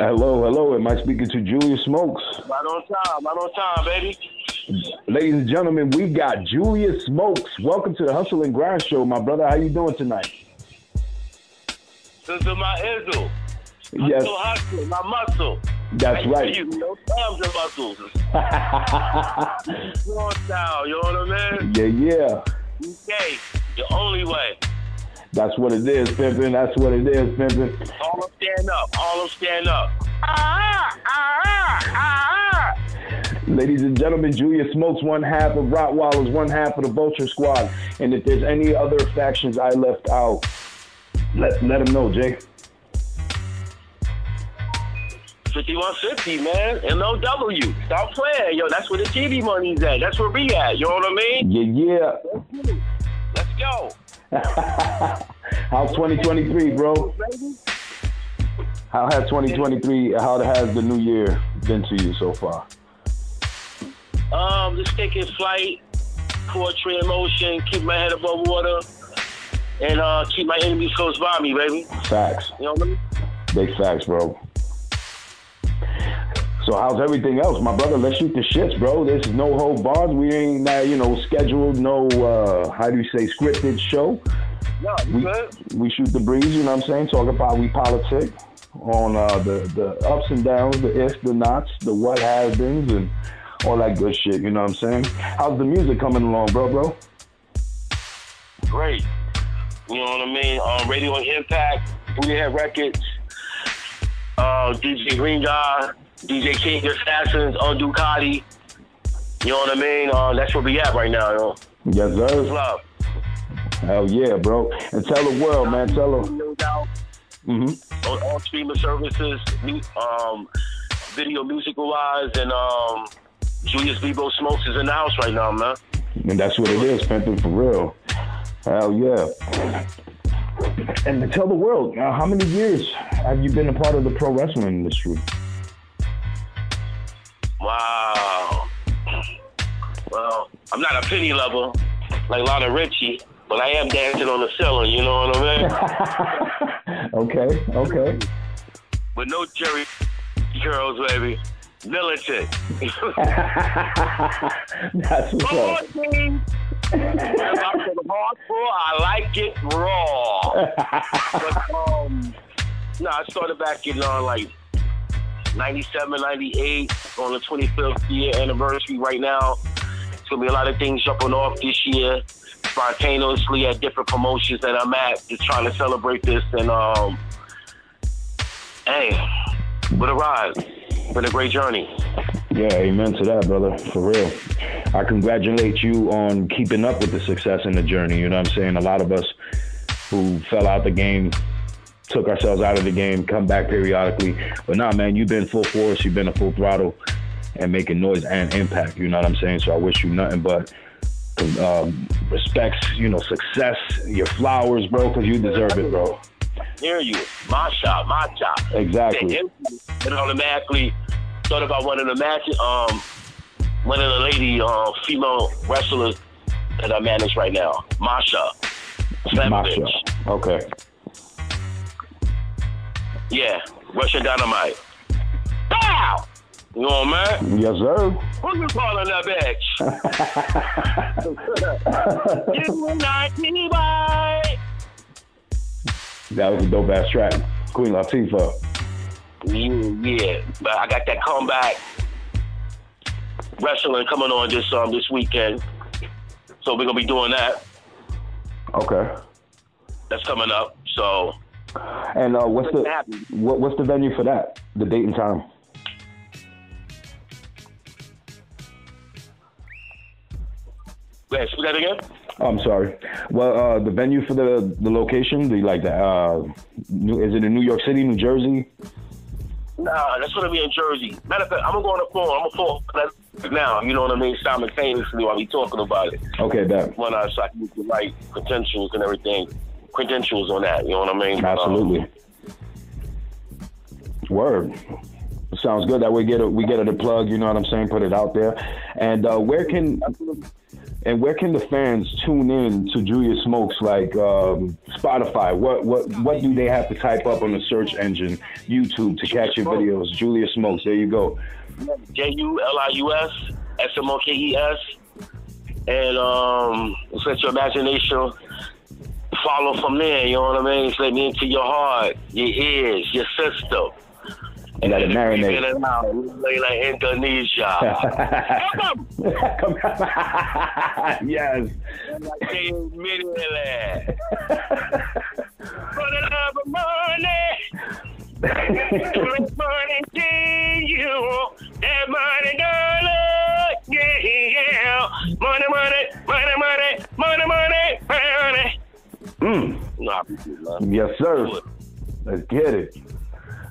Hello, hello. Am I speaking to Julius Smokes? Right on time, right on time, baby. Ladies and gentlemen, we got Julius Smokes. Welcome to the Hustle and Grind Show, my brother. How you doing tonight? This is my Izzle. Yes, Hustle, hustle, my muscle. that's right. You know, arms and muscles. Strong style, you know what I mean? Yeah, yeah. Okay, the only way. That's what it is, pimpin'. That's what it is, pimpin'. All of them stand up, all of them stand up. Ah, ah, ah, Ladies and gentlemen, Julius Smokes, one half of Rottweilers, one half of the Vulture Squad. And if there's any other factions I left out, let let them know, Jay. 5150, man. NOW. Stop playing. Yo, that's where the TV money's at. That's where we at. You know what I mean? Yeah, Yeah, Let's go. How's 2023, bro? How has 2023? How has the new year been to you so far? Um, just taking flight, poetry in motion, keep my head above water, and uh, keep my enemies close by me, baby. Facts, You know what I mean? big facts, bro. So how's everything else, my brother? Let's shoot the shits, bro. This is no hold bars. We ain't, uh, you know, scheduled. No, uh, how do you say, scripted show. No, we, good? we shoot the breeze, you know what I'm saying? Talk about we politic on uh, the, the ups and downs, the ifs, the nots, the what has beens, and all that good shit, you know what I'm saying? How's the music coming along, bro, bro? Great. You know what I mean? Um, Radio Impact, We Have Records, uh, DJ Green Guy, DJ King Assassins, on Ducati. You know what I mean? Uh, that's where we at right now, yo. Yes, sir. Love. Hell yeah, bro. And tell the world, man. Tell them. No doubt. hmm on all streaming services, um, video musical wise, and um, Julius Bebo Smokes is in the house right now, man. And that's what it is, pimping for real. Hell yeah. And tell the world, uh, how many years have you been a part of the pro wrestling industry? Wow. Well, I'm not a penny lover like Lionel Richie, but I am dancing on the ceiling, you know what I mean? okay, okay. But no Jerry girls, baby. Militant. That's what's Come up. on, team. If I said hardcore, I like it raw. but um, no, I started back in uh, like 97, 98, on the 25th year anniversary right now. It's gonna be a lot of things jumping off this year, spontaneously at different promotions that I'm at, just trying to celebrate this. And um, hey, what a ride, been a great journey. Yeah, amen to that, brother. For real. I congratulate you on keeping up with the success in the journey. You know what I'm saying? A lot of us who fell out the game, took ourselves out of the game, come back periodically. But nah, man, you've been full force, you've been a full throttle and making noise and impact. You know what I'm saying? So I wish you nothing but um, respects, you know, success, your flowers, bro, because you deserve it, bro. Hear you, my shot, my shot. Exactly. And automatically thought about one of the matches, um, one of the lady uh, female wrestlers that I manage right now, Masha. Masha. bitch. Okay. Yeah, Russian dynamite. Bow! You know what, man? Yes, sir. Who you calling that bitch? you I, boy. That was a dope ass track. Queen Latifah. Yeah, yeah, but I got that comeback wrestling coming on this um this weekend, so we're gonna be doing that. Okay. That's coming up. So And uh, what's the what, what's the venue for that? The date and time. wait, say that again. Oh, I'm sorry. Well, uh, the venue for the the location, the like the uh, New, is it in New York City, New Jersey? Nah, that's gonna be in Jersey. Matter of fact, I'm gonna go on the phone. I'm gonna phone now. You know what I mean? Simultaneously while we talking about it. Okay, that When I so I can get the right credentials and everything, credentials on that. You know what I mean? absolutely. Word. Sounds good. That we get it. We get it a plug. You know what I'm saying? Put it out there. And uh, where can And where can the fans tune in to Julius Smokes? Like um, Spotify, what what what do they have to type up on the search engine, YouTube to catch your videos? Julius Smokes. There you go. J U L I U S S M O K E S. And um, set your imagination. Follow from there. You know what I mean? Let me into your heart, your ears, your system. You got to In marinate. and out, like Indonesia. Come. Come on. yes. Like they immediately. For the love of money. Put money to you. That money dollar. Yeah, yeah. Money, money, money, money, money, money, money. Mm. Nah. Yes, sir. Let's get it.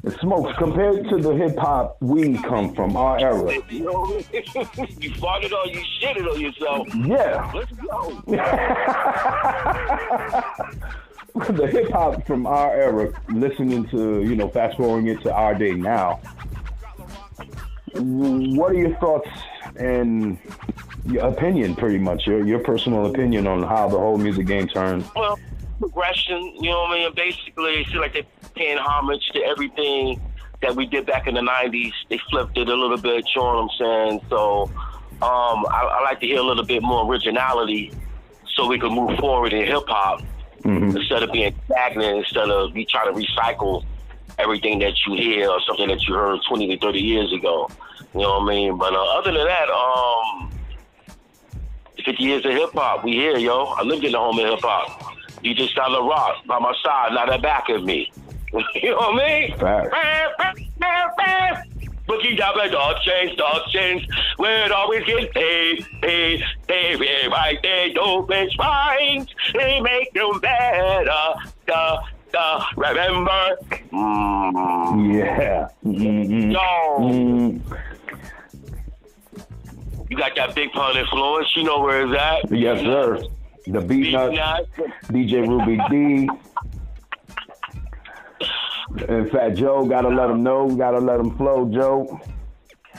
And Smokes, compared to the hip hop we come from, our era. You farted on you, shitted on yourself. Yeah. Let's go. the hip hop from our era, listening to, you know, fast forwarding it to our day now. What are your thoughts and your opinion, pretty much, your, your personal opinion on how the whole music game turned? Well, progression, you know what I mean? Basically, it seems like they're paying homage to everything that we did back in the 90s. They flipped it a little bit, you know what I'm saying? So um, I, I like to hear a little bit more originality so we can move forward in hip hop Mhm. instead of being stagnant, instead of me trying to recycle everything that you hear or something that you heard 20 to 30 years ago. You know what I mean? But uh, other than that, um, 50 years of hip hop, we here, yo. I lived in the home of hip hop. DJ Styler Rock by my side, not at back of me. you know what I mean? Bookie Dabba, dog chains, dog chains. We'd always get paid, paid, paid, yeah, right there. Dope bitch rhymes, they make them better. Duh, duh, remember? Mm. Yeah. Mm-hmm. Yo, Mm. you got that big pun influence. You know where it's at. Yes, sir. The Beatnuts. DJ Ruby D. And Fat Joe, gotta let him know, gotta let him flow, Joe.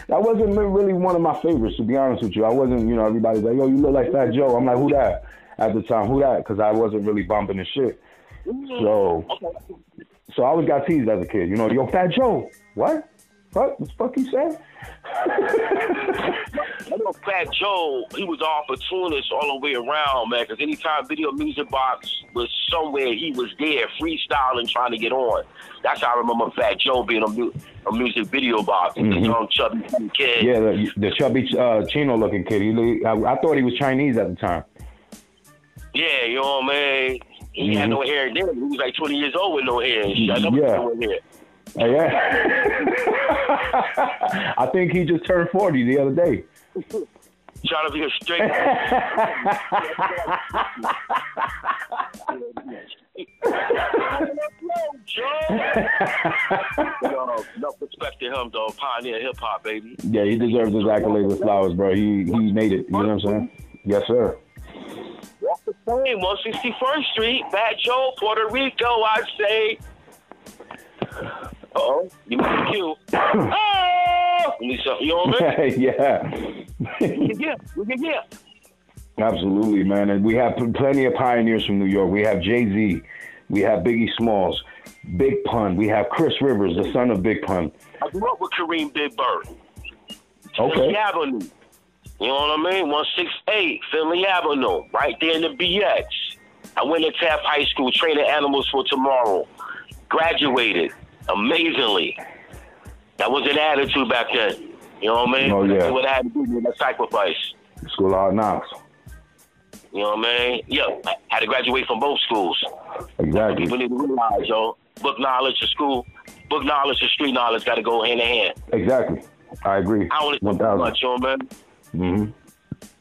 That wasn't really one of my favorites, to be honest with you. I wasn't, you know, everybody's like, yo, you look like Fat Joe. I'm like, who that? At the time, who that? Because I wasn't really bumping the shit. Mm-hmm. So, so I always got teased as a kid. You know, yo, Fat Joe. What? What? What the fuck you say? I know Fat Joe, he was all opportunist all the way around, man. Because anytime Video Music Box was somewhere, he was there, freestyling, trying to get on. That's how I remember Fat Joe being a, mu- a music video box. The Mhm. young chubby kid. Yeah, the, the chubby uh, Chino looking kid. He, I, I thought he was Chinese at the time. Yeah, you know what I mean? He had Mhm. no hair then. He was like 20 years old with no hair and shit. I never Yeah. No. Uh, yeah. I think he just turned 40 the other day. Trying to be a straight. Yo, no respect to him, though. Pioneer hip hop, baby. yeah, he deserves his accolades with flowers, bro. He he made it. You know what I'm saying? Yes, sir. Walk the same, 161st Street, Bad Joe, Puerto Rico, I say. Uh-oh, ah! you missed the cue. Oh! You need something, you know what I mean? yeah. Yeah, yeah, yeah. Absolutely, man. And we have plenty of pioneers from New York. We have Jay Z. We have Biggie Smalls. Big Pun. We have Chris Rivers, the son of Big Pun. I grew up with Kareem Big Bird. Okay. Avenue. You know what I mean? 168, Findlay Avenue, right there in the BX. I went to Taft High School, training animals for tomorrow. Graduated amazingly. That was an attitude back then. You know what I mean? Oh, yeah. That's what I had to do with that sacrifice. School of Hard Knocks. You know what I mean? Yeah, I had to graduate from both schools. Exactly. People need to realize, yo, book knowledge to school, book knowledge and street knowledge got to go hand in hand. Exactly. I agree. I don't listen much, you know what I mean?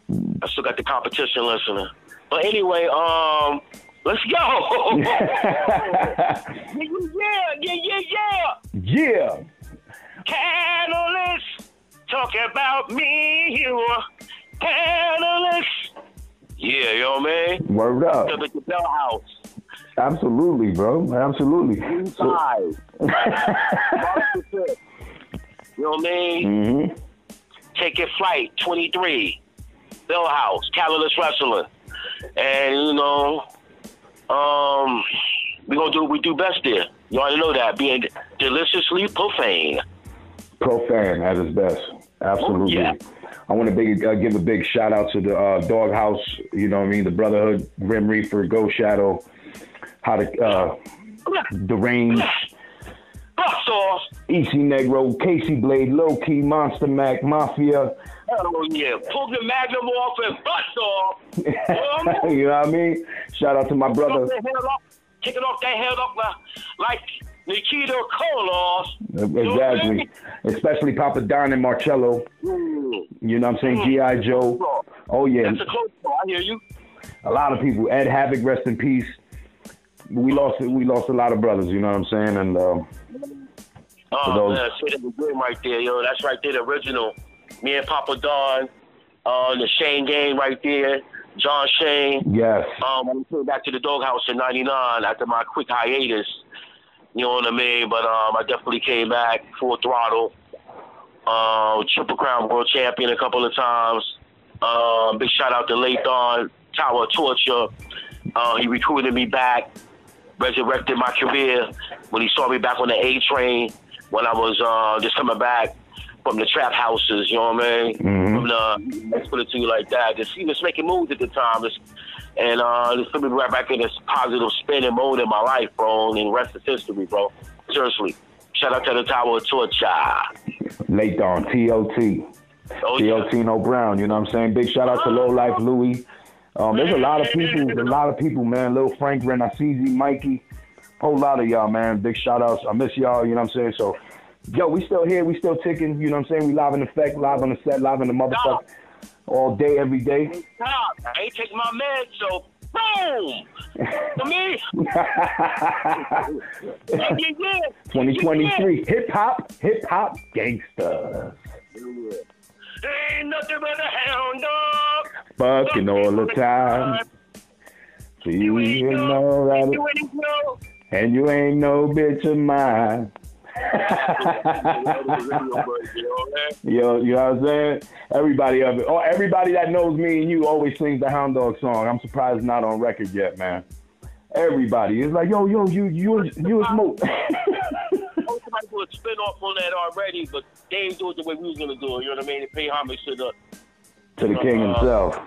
Mm-hmm. I still got the competition listening. But anyway, um, let's go. yeah, yeah, yeah, yeah. yeah. Catalyst, talk about me, you. Catalyst. Yeah, you know what I mean? Word up. At the Bell House. Absolutely, bro. Absolutely. So, the fifth. You know what I mean? Mm-hmm. Take your flight, 23. Bell House, Catalyst Wrestling, and you know, um, we gonna do what we do best there. You already know that being deliciously profane. Profane at its best, absolutely. Yeah. I want to big, uh, give a big shout out to the uh, Doghouse. You know what I mean? The Brotherhood, Grim Reaper, Ghost Shadow, how to uh, the range. Buck sauce. EC Negro, Casey Blade, Low Key, Monster Mac, Mafia. Oh yeah, pull the Magnum off and butt sauce. you know what I mean? Shout out to my brother. Kicking off that head up like, like Nikita Koloff. Exactly. Especially Papa Don and Marcello. Mm. You know what I'm saying? G.I. Joe. Oh, yeah. That's a close call. I hear you. A lot of people. Ed Havoc, rest in peace. We lost we lost a lot of brothers, you know what I'm saying? And um, Oh those- man, say that again right there, yo. That's right there, the original. Me and Papa Don, uh, the Shane game right there. John Shane. yes. Um, we came back to the doghouse in '99 after my quick hiatus. You know what I mean? But um, I definitely came back full throttle. Uh, Triple Crown World Champion a couple of times. Um, big shout out to Lathan Tower of Torture. Uh, he recruited me back, resurrected my career when he saw me back on the A train when I was uh, just coming back from the trap houses. You know what I mean? Mhm. From the let's put it to you like that. Just he was making moves at the time. And uh, just put me right back in this positive spinning mode in my life, bro. And the rest is history, bro. Seriously. Shout out to the Tower of Torture. Late Dawn, T.O.T. Oh, yeah. T.O.T. No Brown, you know what I'm saying? Big shout out to Low Life Louie. Um, there's a lot of people, a lot of people, man. Lil Frank, Renacizi, Mikey, whole lot of y'all, man. Big shout outs. I miss y'all, you know what I'm saying? So, yo, we still here, we still ticking, you know what I'm saying? We live in effect, live on the set, live in the motherfucker, all day, every day. Stop. I ain't taking my meds, so boom. To me, yeah, yeah, yeah. 2023, hip hop, hip hop, gangsters. Ain't nothing but a hound dog. Fucking all the time. So you ain't know that, You and you ain't no bitch of mine. Yo, you know what I'm saying? Everybody of it. Oh, everybody that knows me and you always sings the Hound Dog song. I'm surprised it's not on record yet, man. Everybody. is like, yo, yo, you you you a smoke. Somebody do a spin off on that already, but they ain't do it the way we was gonna do it. You know what I mean? They pay homage to the to the king himself.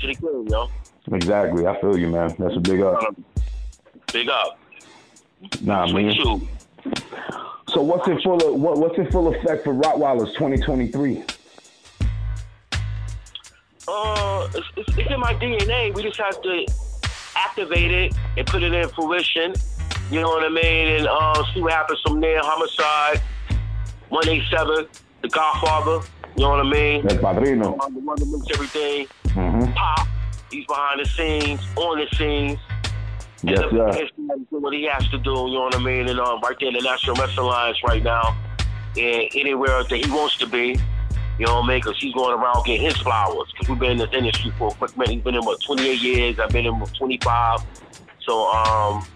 to the king, yo. Exactly. I feel you, man. That's a big up. Um, Big up. Nah, man. Sweet shoe. So what's in full of what, what's in full effect for Rottweilers 2023? Uh, it's, it's, it's in my DNA. We just have to activate it and put it in fruition. You know what I mean? And uh, see what happens from there. Homicide, 187, The Godfather. You know what I mean? El Padrino. The one that makes everything hmm pop. He's behind the scenes, on the scenes. Yes, sir. what he has to do, you know what I mean? And um, right there in the National Wrestling Alliance right now, and anywhere that he wants to be, you know what I mean? Because he's going around getting his flowers. Because we've been in this industry for a quick minute. He's been in, what, 28 years? I've been in, what, 25. So, um,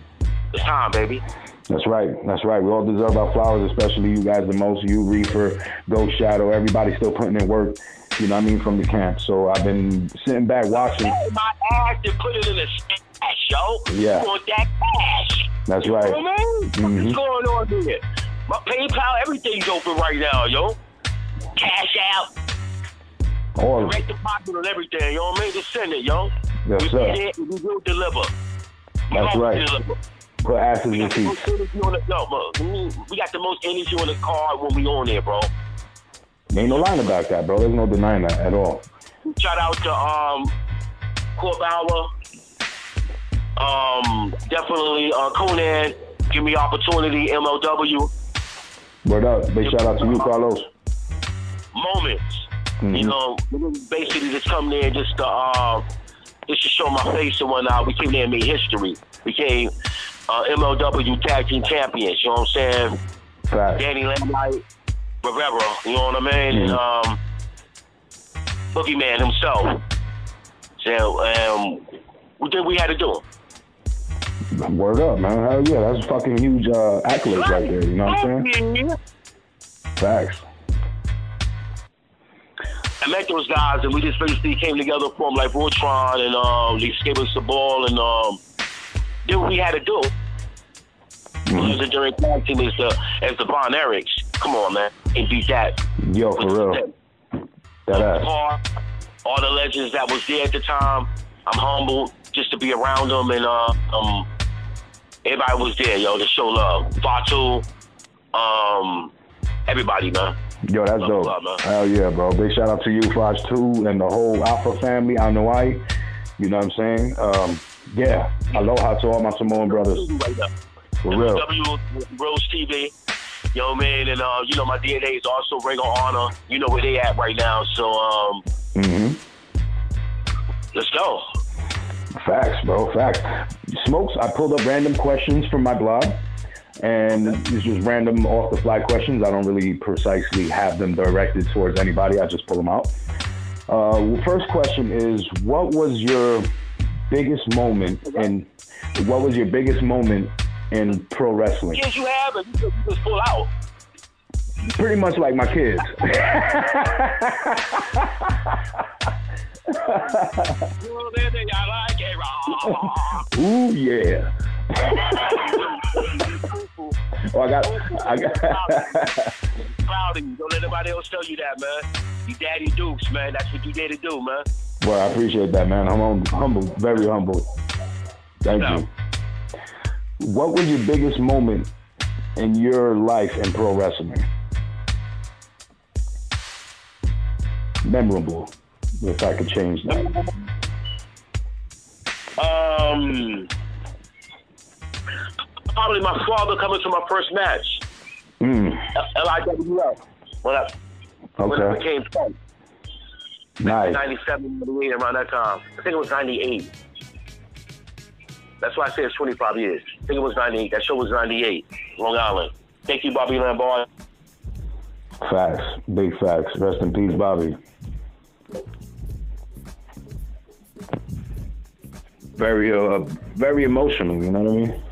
it's time, baby. That's right. That's right. We all deserve our flowers, especially you guys the most. You, Reefer, Ghost Shadow, everybody still putting in work. You know what I mean from the camp. So I've been sitting back watching. Hey, my ass and put it in a stash, yo. Yeah. You want that cash. That's You know right. what I mean? Mhm. What's going on here? My PayPal, everything's open right now, yo. Cash out, All it. direct deposit on everything, you know what I mean? Just send it, yo. Yes, we sir. and we will deliver. We That's right. Deliver. Put asses in got, the most seats. on the, no, look, we got the most energy on the card when we on there, bro. Ain't no line about that, bro. There's no denying that at all. Shout out to um, Court Bauer. Um, definitely uh, Konnan. Give me opportunity. MLW. Word up. Big shout out to you, Carlos. moments. Mhm. You know, basically just come there just to uh, just to show my face and whatnot. We came there and made history. We came uh, MLW Tag Team Champions. You know what I'm saying? Fact. Danny Lambright, Rivera. You know what I mean? And um, Boogeyman himself. So um, we did we had to do. Word up, man. Hell yeah. That's a fucking huge uh, accolades right there. You know what I'm saying? Facts. I met those guys, and we just basically came together, formed like Voltron, and um, they gave us the ball, and um, did what we had to do. Mm-hmm. Tag team as the as the Von Erichs. Come on, man, and beat that. Yo, for real. That ass. All the legends that was there at the time. I'm humbled just to be around them, and uh, um, everybody was there, yo, to show love. Fatu, um, everybody, man. Yo, that's love dope. Love, Hell yeah, bro. Big shout out to you, Flash 2, and the whole Alpha family. I know why. You know what I'm saying? Um, yeah. Aloha to all my Samoan brothers. For real. W Rose TV. Yo, man, and uh, you know my DNA is also Ring of Honor. You know where they at right now, so um, mm-hmm. let's go. Facts, bro. Facts. Smokes. I pulled up random questions from my blog, and it's just random off the fly questions. I don't really precisely have them directed towards anybody. I just pull them out. Uh, first question is, what was your biggest moment, and what was your biggest moment in pro wrestling? Yes, you have, and you just pull out. Pretty much like my kids. Ooh yeah. oh, I got. I got. Proud of you. Don't let anybody else tell you that, man. You daddy dukes, man. That's what you did to do, man. Well, I appreciate that, man. I'm humble, very humble. Thank no. you. What was your biggest moment in your life in pro wrestling? Memorable, if I could change that. Um, probably my father coming to my first match. Mm. LIWF. When I, okay. when I became pro. Nice. 97, 98, around that time. I think it was 98. That's why I say it's 25 years. I think it was 98. That show was 98, Long Island. Thank you, Bobby Lambar. Facts. Big facts. Rest in peace, Bobby. Very, uh, very emotional. You know what I mean?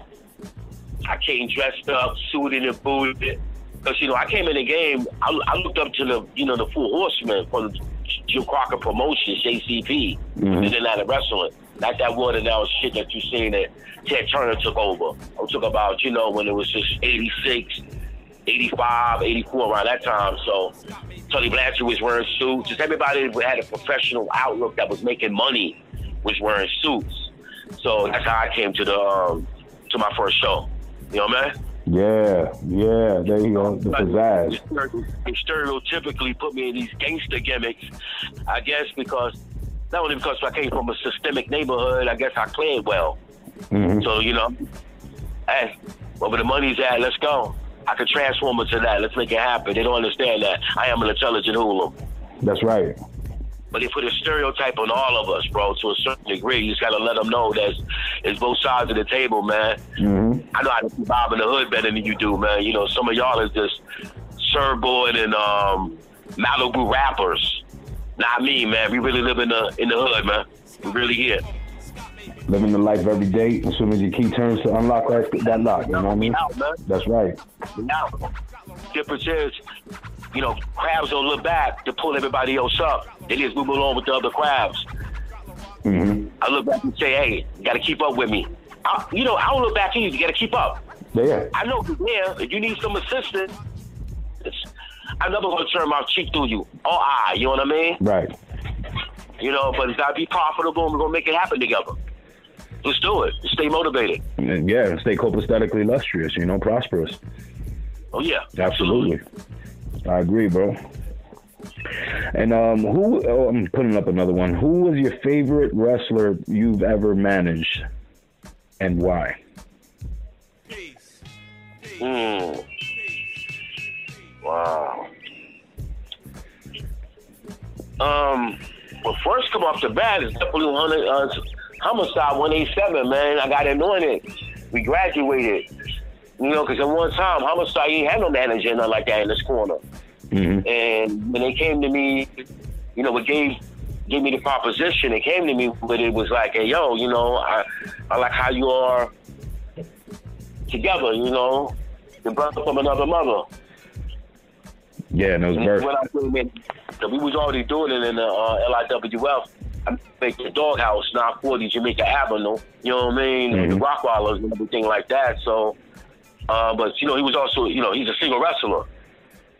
I came dressed up, suited and booted. Because, you know, I came in the game, I, I, looked up to the, you know, the Four Horsemen from Jim Crockett Promotions, JCP, mm-hmm. and of wrestling. Not that watered down shit that you seen that Ted Turner took over. I'm talking about, you know, when it was just 86, 85, 84 around that time. So Tully Blanchard was wearing suits. Just everybody that had a professional outlook that was making money was wearing suits. So that's how I came to the um, to my first show. You know what I mean? Yeah, yeah, there you go, the pizzazz. They stereotypically put me in these gangster gimmicks, I guess because not only because I came from a systemic neighborhood, I guess I played well. Mm-hmm. So, you know, hey, where the money's at, let's go. I can transform into that. Let's make it happen. They don't understand that. I am an intelligent hoodlum. That's right. But they put a stereotype on all of us, bro, to a certain degree. You just got to let them know that it's both sides of the table, man. Mm-hmm. I know how to bob in the hood better than you do, man. You know, some of y'all is just surfboard and um, Malibu rappers. Not me, man. We really live in the in the hood, man. We really here. Living the life every day. As soon as your key turns to unlock that, that lock, you know what I mean? That's right. Now, difference is, you know, crabs don't look back to pull everybody else up. They just move along with the other crabs. Mm-hmm. I look back and say, hey, you got to keep up with me. I, you know, I don't look back at you. You got to keep up. Yeah. I know you're there. If you need some assistance, I'm never gonna turn my cheek to you or I. You know what I mean? Right. You know, but it's gotta be profitable, and we're gonna make it happen together. Let's do it. Stay motivated. And yeah, stay copaesthetically illustrious. You know, prosperous. Oh yeah, absolutely. absolutely. I agree, bro. And um, who? Oh, I'm putting up another one. Who was your favorite wrestler you've ever managed, and why? Hmm. Wow. Um, well, first come off the bat is definitely 100, uh, Homicide 187, man. I got anointed. We graduated. You know, because at one time, Homicide ain't had no manager nothing like that in this corner. Mm-hmm. And when they came to me, you know, what gave gave me the proposition, they came to me, but it was like, hey, yo, you know, I, I like how you are together, you know, the brother from another mother. Yeah, and was. birth. When I came in, Cause we was already doing it in the uh, LIWF. I make the doghouse, 940 Jamaica Avenue. You know what I mean? And the. Rottweilers and everything like that. So, uh, but you know, he was also, you know, he's a single wrestler.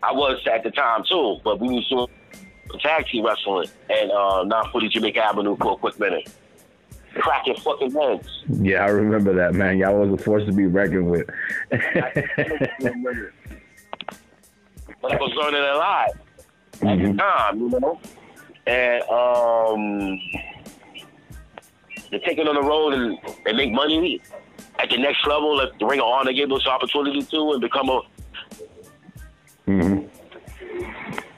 I was at the time too, but we was doing tag team wrestling at uh, 940 Jamaica Avenue for a quick minute. Cracking fucking heads. Yeah, I remember that, man. Y'all was a force to be reckoned with. but I was learning a lot at the Mhm. time, you know. And um, they're taking on the road and, and make money at the next level. Like the Ring of Honor gave us opportunity to and become a hmm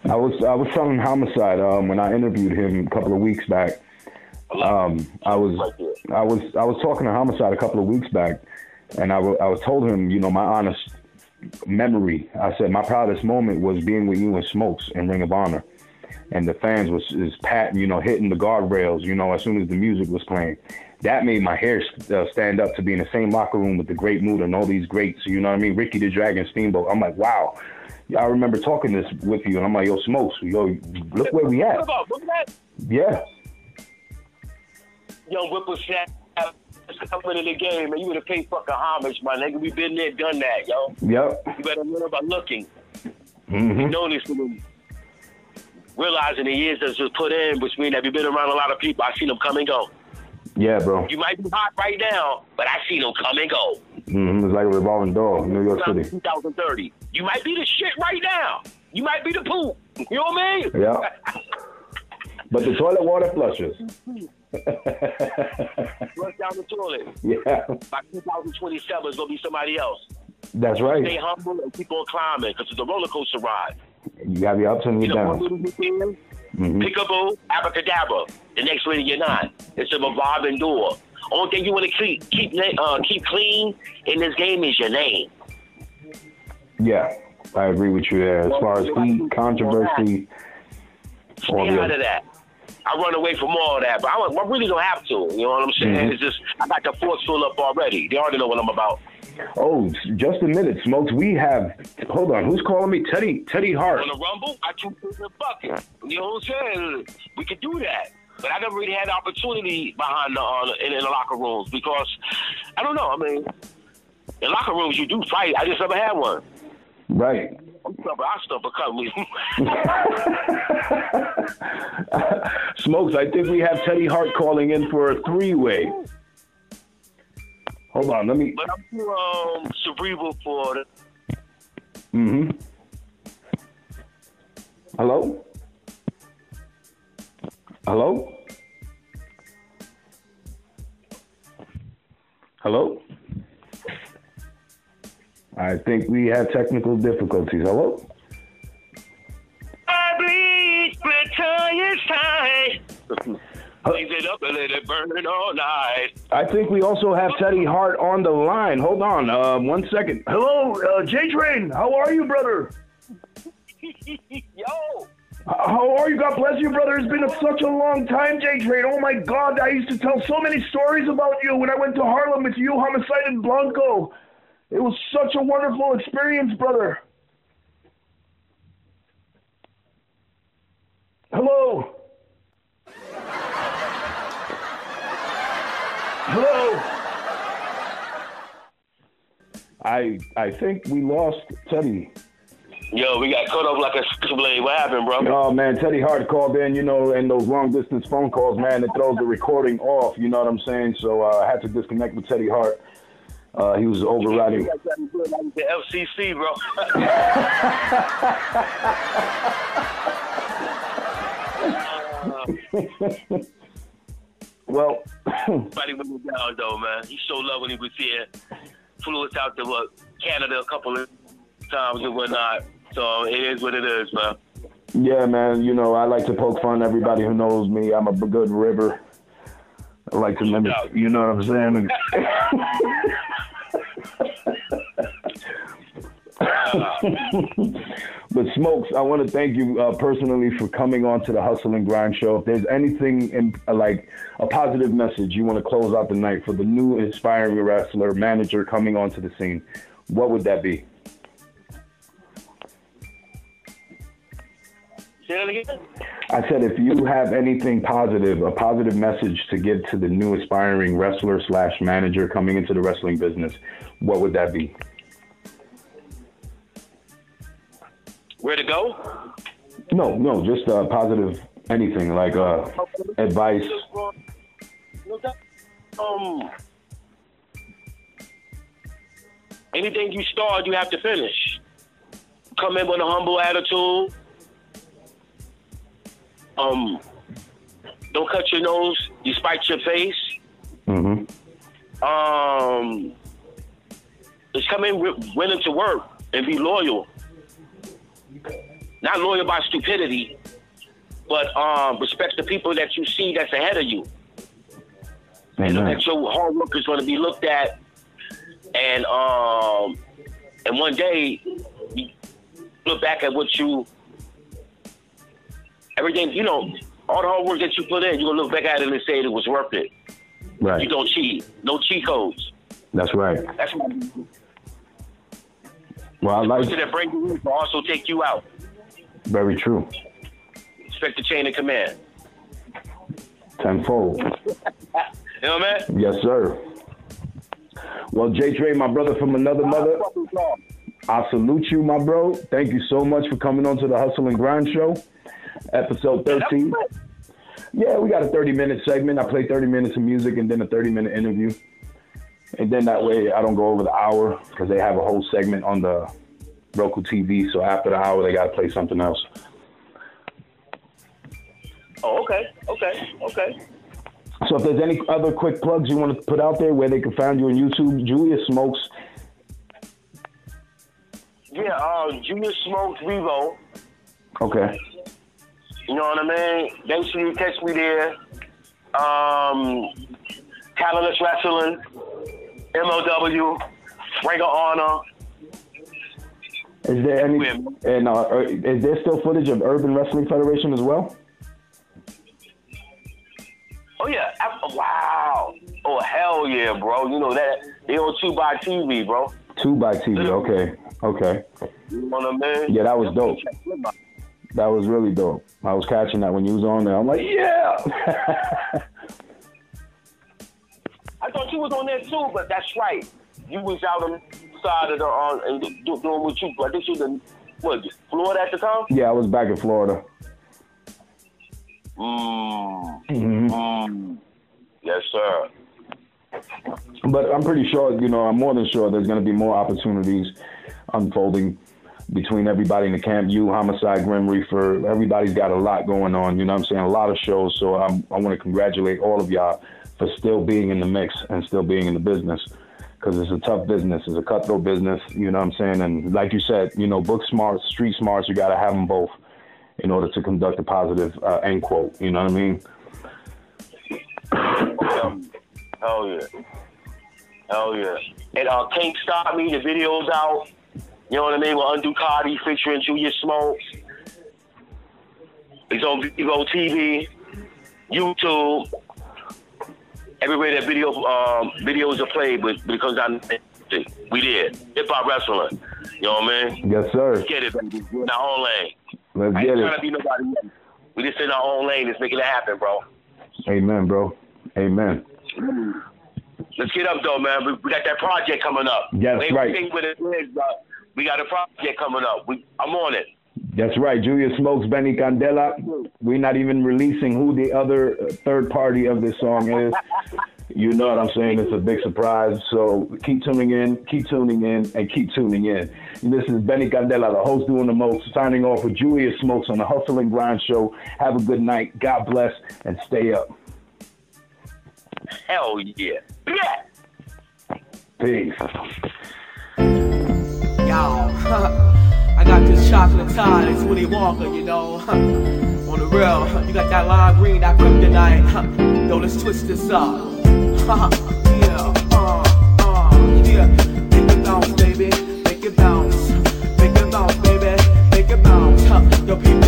I was I was telling Homicide um, when I interviewed him a couple of weeks back. Um, I was. I was I was talking to Homicide a couple of weeks back, and I I was told him, you know, my honest memory. I said my proudest moment was being with you and Smokes in Ring of Honor, and the fans was is patting, you know, hitting the guardrails, you know, as soon as the music was playing. That made my hair uh, stand up to be in the same locker room with the Great Muta and all these greats. You know what I mean? Ricky the Dragon Steamboat. I'm like, wow. I remember talking this with you, and I'm like, yo, Smokes, yo, look where we at. about look at that Yeah, young whippersnapper coming in the game, and you would have paid fucking homage, my nigga. We been there, done that, yo. yep. You better learn about looking. Mm-hmm. Know this for. Realizing the years that's just put in, which means that you've been around a lot of people. I've seen them come and go. Yeah, bro. You might be hot right now, but I see them come and go. hmm It's like a revolving door, in New York City. 2030. You might be the shit right now. You might be the poop. You know what I mean? Yeah. But the toilet water flushes. Flush down the toilet. yeah, By 2027, it's gonna be somebody else. that's right. Stay humble and keep on climbing because it's a roller coaster ride. You have your ups and You your downs. Little weekend, hmm Peekaboo, abracadabra. The next minute you're not. It's a revolving door. Only thing you want to keep keep uh, keep clean in this game is your name. Yeah, I agree with you there. As far as heat, controversy, Stay out of that. I run away from all that, but I, I really don't have to. You know what I'm saying? Mhm. It's just I got the force full up already. They already know what I'm about. Oh, just a minute, Smokes. We have. Hold on. Who's calling me? Teddy. Teddy Hart. On the rumble, I can in the bucket. You know what I'm saying? We could do that. But I never really had the opportunity behind the uh, in, in the locker rooms because I don't know. I mean, in locker rooms you do fight. I just never had one. Right. I'm stubborn. I stubborn cut me. Smokes. I think we have Teddy Hart calling in for a three-way. Hold on. Let me. but I'm too um, cerebral for the hmm Hello? Hello? Hello? I think we have technical difficulties. Hello? I bleed, retire side. Leave it up and let it burn all night. I think we also have Teddy Hart on the line. Hold on, uh, one second. Hello, uh, J Train. How are you, brother? Yo, How are you? God bless you, brother. It's been such a long time, J Train. Oh my God, I used to tell so many stories about you when I went to Harlem with you, Homicide and Blanco. It was such a wonderful experience, brother. Hello. Hello. I I think we lost Teddy. yo, we got cut off like a scissor blade. What happened, bro? Oh man, Teddy Hart called in, you know, and those long distance phone calls, man, it throws the recording off. You know what I'm saying? So uh, I had to disconnect with Teddy Hart. Uh, he was overriding. The FCC, bro. Well, Buddy went me down though, man. He showed love when he was here. Flew us out to Canada a couple of times and whatnot. So it is what it is, man. yeah, man, you know, I like to poke fun everybody who knows me. I'm a good river. I like to limit, you know what I'm saying? but Smokes, I want to thank you uh, personally for coming on to the Hustle and Grind show. If there's anything in, uh, like a positive message you want to close out the night for the new inspiring wrestler manager coming onto the scene, what would that be? Say that again. I said, if you have anything positive, a positive message to give to the new aspiring wrestler slash manager coming into the wrestling business, what would that be? Where to go? No, no, just uh, positive anything like uh, advice. Um, anything you start, you have to finish. Come in with a humble attitude. Um, don't cut your nose despite your face. Mm-hmm. Um, just come in willing to work and be loyal. Not loyal by stupidity, but um, respect the people that you see that's ahead of you. Amen. And that your hard work is going to be looked at, and um, and one day you look back at what you, everything you know, all the hard work that you put in, you're gonna look back at it and say it was worth it. Right. You don't cheat. No cheat codes. That's right. That's. Well, I the like. person that brings you in will also take you out. Very true. Respect the chain of command. Tenfold. You know what I mean? Yes, sir. Well, Jay Trey, my brother from another mother, I salute you, my bro. Thank you so much for coming on to the Hustle and Grind Show, episode 13. Yeah, we got a 30 minute segment. I play 30 minutes of music and then a 30 minute interview. And then that way I don't go over the hour because they have a whole segment on the Roku TV. So after the hour, they got to play something else. Oh, okay, okay, okay. So if there's any other quick plugs you want to put out there where they can find you on YouTube, Julius Smokes. Yeah, uh, Julius Smokes Revo. Okay. You know what I mean? Make sure you catch me there. Um, Talentless Wrestling, MLW, Ring of Honor. Is there any and uh, uh, is there still footage of Urban Wrestling Federation as well? Oh yeah! I, wow! Oh hell yeah, bro! You know that they on two by TV, bro. Two by TV. Okay. Okay. You know what I mean? Yeah, that was dope. That was really dope. I was catching that when you was on there. I'm like, yeah. I thought you was on there too, but that's right. You was out on the side of the on and do, doing what you. I think you was in what Florida at the time. yeah, I was back in Florida. Mm. Mhm. Mm. Yes, sir. But I'm pretty sure, you know, I'm more than sure there's going to be more opportunities unfolding between everybody in the camp. You, Homicide, Grim Reaper, everybody's got a lot going on. You know what I'm saying? A lot of shows. So I'm, I want to congratulate all of y'all for still being in the mix and still being in the business. Because it's a tough business. It's a cutthroat business. You know what I'm saying? And like you said, you know, book smarts, street smarts, you got to have them both in order to conduct a positive uh, end quote. You know what I mean? Hell yeah. Hell yeah. And uh, Can't Stop Me, the video's out. You know what I mean? With Undo Cardi featuring Julius Smokes. It's on Vivo TV, YouTube, everywhere that video um, videos are played, but because I we did hip hop wrestling. You know what I mean? Yes, sir. Let's get it, baby. We're in our own lane. Let's I get ain't it. trying to be nobody else. We just in our own lane. Let's make it happen, bro. Amen, bro. Amen. Let's get up though, man. We, we got that project coming up. Yes, right. think what it is, but we got a project coming up. We, I'm on it. That's right. Julius Smokes, Benny Candela. We're not even releasing who the other third party of this song is. You know what I'm saying? It's a big surprise. So keep tuning in, keep tuning in, and keep tuning in. This is Benny Candela, the host doing the most, signing off with Julius Smokes on the Hustle and Grind Show. Have a good night. God bless, and stay up. Hell yeah. Yeah. Peace. Got tie, it's Willy Wonka, you know. On the real, you got that lime green, that kryptonite. Yo, let's twist this up. yeah, uh, uh, yeah. Make it bounce, baby. Make it bounce. Make it bounce, baby. Make it bounce. Yo, peep